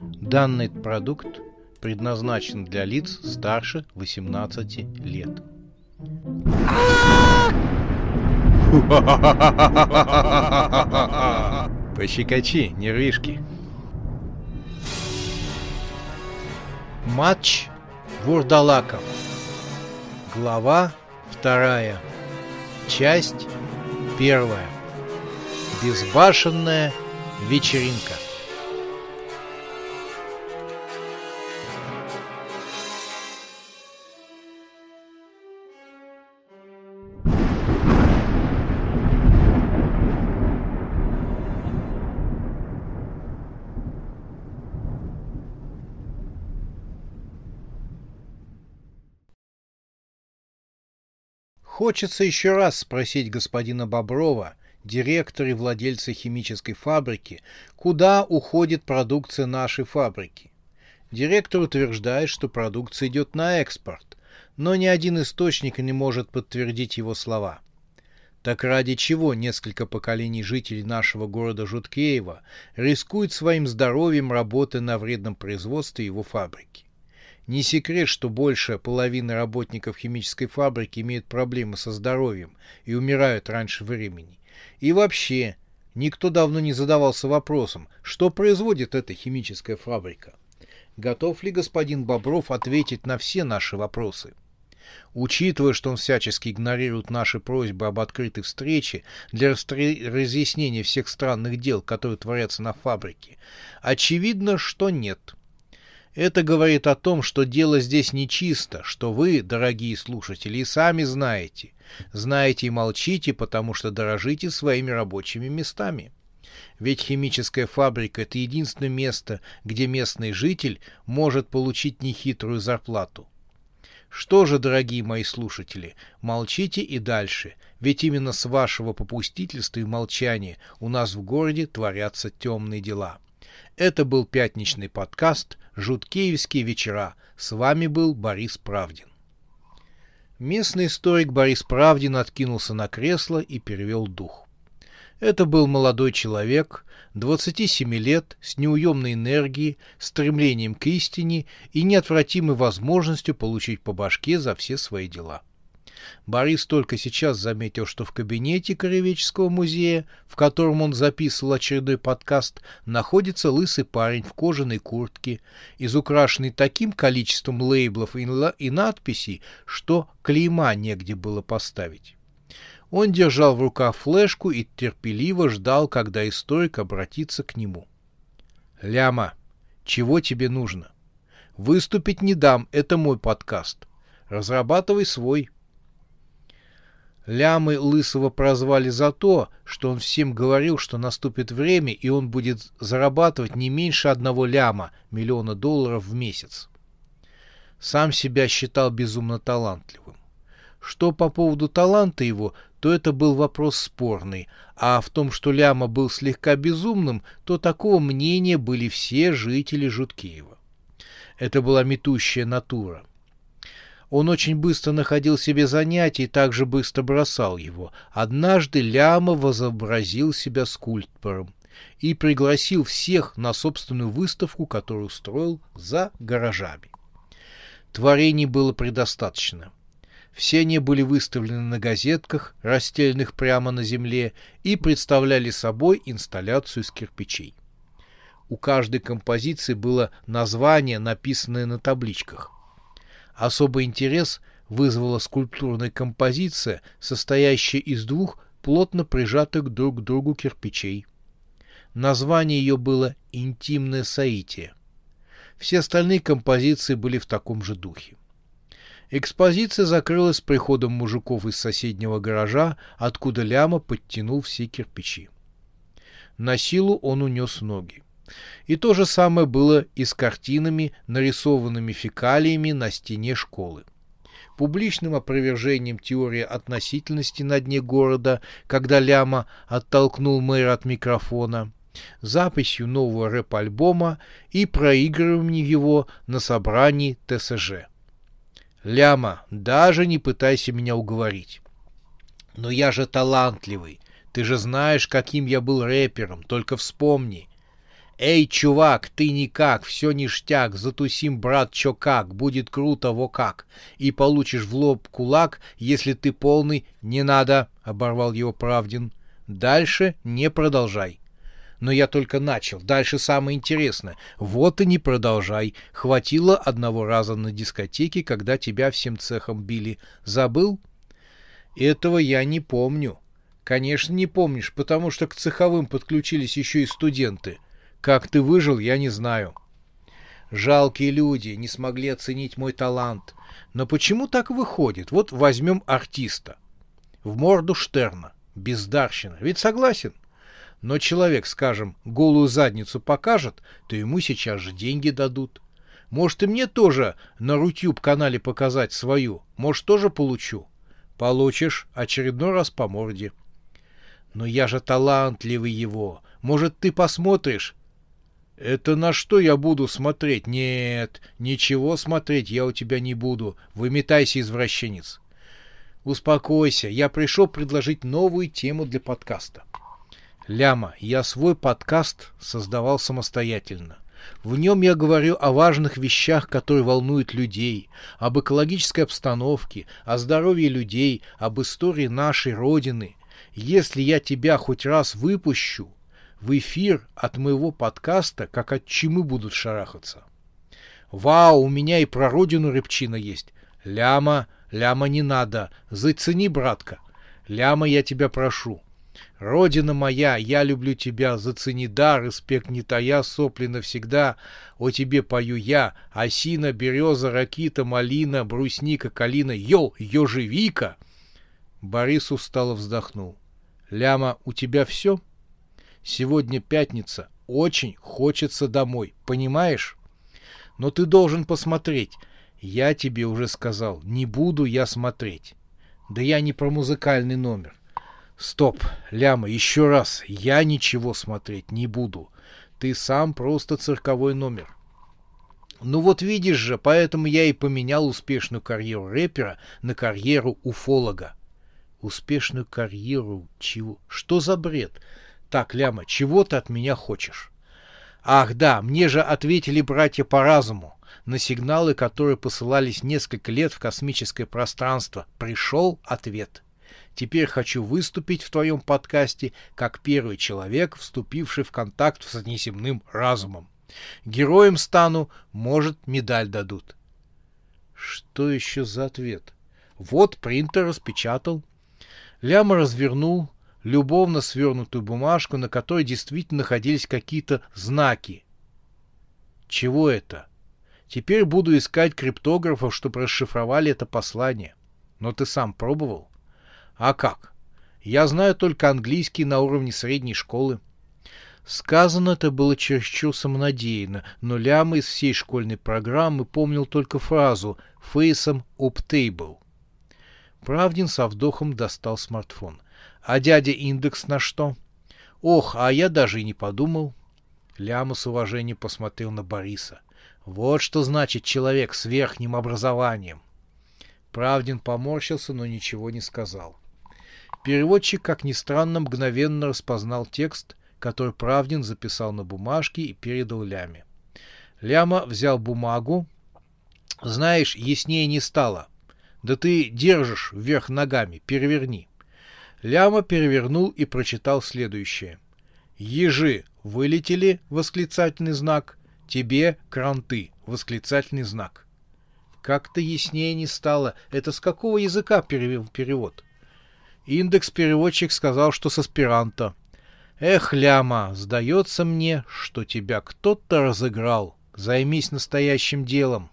Данный продукт предназначен для лиц старше 18 лет. Пощекочи, нервишки. Матч Вурдалаков. Глава вторая. Часть первая. Безбашенная вечеринка. Хочется еще раз спросить господина Боброва, директора и владельца химической фабрики, куда уходит продукция нашей фабрики. Директор утверждает, что продукция идет на экспорт, но ни один источник не может подтвердить его слова. Так ради чего несколько поколений жителей нашего города Жуткеева рискуют своим здоровьем, работая на вредном производстве его фабрики? Не секрет, что больше половины работников химической фабрики имеют проблемы со здоровьем и умирают раньше времени. И вообще, никто давно не задавался вопросом, что производит эта химическая фабрика. Готов ли господин Бобров ответить на все наши вопросы? Учитывая, что он всячески игнорирует наши просьбы об открытой встрече для разъяснения всех странных дел, которые творятся на фабрике, очевидно, что нет. Это говорит о том, что дело здесь нечисто, что вы, дорогие слушатели, и сами знаете. Знаете и молчите, потому что дорожите своими рабочими местами. Ведь химическая фабрика – это единственное место, где местный житель может получить нехитрую зарплату. Что же, дорогие мои слушатели, молчите и дальше, ведь именно с вашего попустительства и молчания у нас в городе творятся темные дела. Это был пятничный подкаст «Жуткеевские вечера». С вами был Борис Правдин. Местный историк Борис Правдин откинулся на кресло и перевел дух. Это был молодой человек, 27 лет, с неуемной энергией, стремлением к истине и неотвратимой возможностью получить по башке за все свои дела. Борис только сейчас заметил, что в кабинете Коревеческого музея, в котором он записывал очередной подкаст, находится лысый парень в кожаной куртке, изукрашенный таким количеством лейблов и надписей, что клейма негде было поставить. Он держал в руках флешку и терпеливо ждал, когда историк обратится к нему. «Ляма, чего тебе нужно? Выступить не дам, это мой подкаст. Разрабатывай свой». Лямы Лысого прозвали за то, что он всем говорил, что наступит время, и он будет зарабатывать не меньше одного ляма, миллиона долларов в месяц. Сам себя считал безумно талантливым. Что по поводу таланта его, то это был вопрос спорный, а в том, что Ляма был слегка безумным, то такого мнения были все жители Жуткеева. Это была метущая натура — он очень быстро находил себе занятие и также быстро бросал его. Однажды Ляма возобразил себя скульптором и пригласил всех на собственную выставку, которую устроил за гаражами. Творений было предостаточно. Все они были выставлены на газетках, расстеленных прямо на земле, и представляли собой инсталляцию из кирпичей. У каждой композиции было название, написанное на табличках. Особый интерес вызвала скульптурная композиция, состоящая из двух плотно прижатых друг к другу кирпичей. Название ее было «Интимное соитие». Все остальные композиции были в таком же духе. Экспозиция закрылась приходом мужиков из соседнего гаража, откуда Ляма подтянул все кирпичи. На силу он унес ноги. И то же самое было и с картинами, нарисованными фекалиями на стене школы. Публичным опровержением теории относительности на дне города, когда Ляма оттолкнул мэра от микрофона, записью нового рэп-альбома и проигрыванием его на собрании ТСЖ. Ляма, даже не пытайся меня уговорить. Но я же талантливый. Ты же знаешь, каким я был рэпером, только вспомни. «Эй, чувак, ты никак, все ништяк, затусим, брат, чё как, будет круто, во как, и получишь в лоб кулак, если ты полный, не надо», — оборвал его Правдин. «Дальше не продолжай». Но я только начал. Дальше самое интересное. Вот и не продолжай. Хватило одного раза на дискотеке, когда тебя всем цехом били. Забыл? Этого я не помню. Конечно, не помнишь, потому что к цеховым подключились еще и студенты. Как ты выжил, я не знаю. Жалкие люди не смогли оценить мой талант. Но почему так выходит? Вот возьмем артиста. В морду Штерна. Бездарщина. Ведь согласен? Но человек, скажем, голую задницу покажет, то ему сейчас же деньги дадут. Может, и мне тоже на Рутюб-канале показать свою. Может, тоже получу. Получишь очередной раз по морде. Но я же талантливый его. Может, ты посмотришь? Это на что я буду смотреть? Нет, ничего смотреть я у тебя не буду. Выметайся, извращенец. Успокойся, я пришел предложить новую тему для подкаста. Ляма, я свой подкаст создавал самостоятельно. В нем я говорю о важных вещах, которые волнуют людей, об экологической обстановке, о здоровье людей, об истории нашей Родины. Если я тебя хоть раз выпущу, в эфир от моего подкаста, как от чумы будут шарахаться. Вау, у меня и про родину рыбчина есть. Ляма, ляма не надо. Зацени, братка. Ляма, я тебя прошу. Родина моя, я люблю тебя, зацени да, респект не тая, сопли навсегда. О тебе пою я, осина, береза, ракита, малина, брусника, калина, йо, ежевика. Борис устало вздохнул. Ляма, у тебя все? — Сегодня пятница. Очень хочется домой. Понимаешь? Но ты должен посмотреть. Я тебе уже сказал, не буду я смотреть. Да я не про музыкальный номер. Стоп, Ляма, еще раз. Я ничего смотреть не буду. Ты сам просто цирковой номер. Ну вот видишь же, поэтому я и поменял успешную карьеру рэпера на карьеру уфолога. Успешную карьеру чего? Что за бред? Так, Ляма, чего ты от меня хочешь? Ах да, мне же ответили братья по разуму. На сигналы, которые посылались несколько лет в космическое пространство, пришел ответ. Теперь хочу выступить в твоем подкасте как первый человек, вступивший в контакт с неземным разумом. Героем стану, может, медаль дадут. Что еще за ответ? Вот принтер распечатал. Ляма развернул, любовно свернутую бумажку, на которой действительно находились какие-то знаки. Чего это? Теперь буду искать криптографов, чтобы расшифровали это послание. Но ты сам пробовал? А как? Я знаю только английский на уровне средней школы. Сказано это было чересчур самонадеянно, но Ляма из всей школьной программы помнил только фразу «фейсом up table». Правдин со вдохом достал смартфон. А дядя индекс на что? Ох, а я даже и не подумал. Ляма с уважением посмотрел на Бориса. Вот что значит человек с верхним образованием. Правдин поморщился, но ничего не сказал. Переводчик, как ни странно, мгновенно распознал текст, который Правдин записал на бумажке и передал Ляме. Ляма взял бумагу. Знаешь, яснее не стало. Да ты держишь вверх ногами, переверни. Ляма перевернул и прочитал следующее. «Ежи вылетели!» — восклицательный знак. «Тебе кранты!» — восклицательный знак. Как-то яснее не стало. Это с какого языка перевел перевод? Индекс-переводчик сказал, что с аспиранта. Эх, Ляма, сдается мне, что тебя кто-то разыграл. Займись настоящим делом.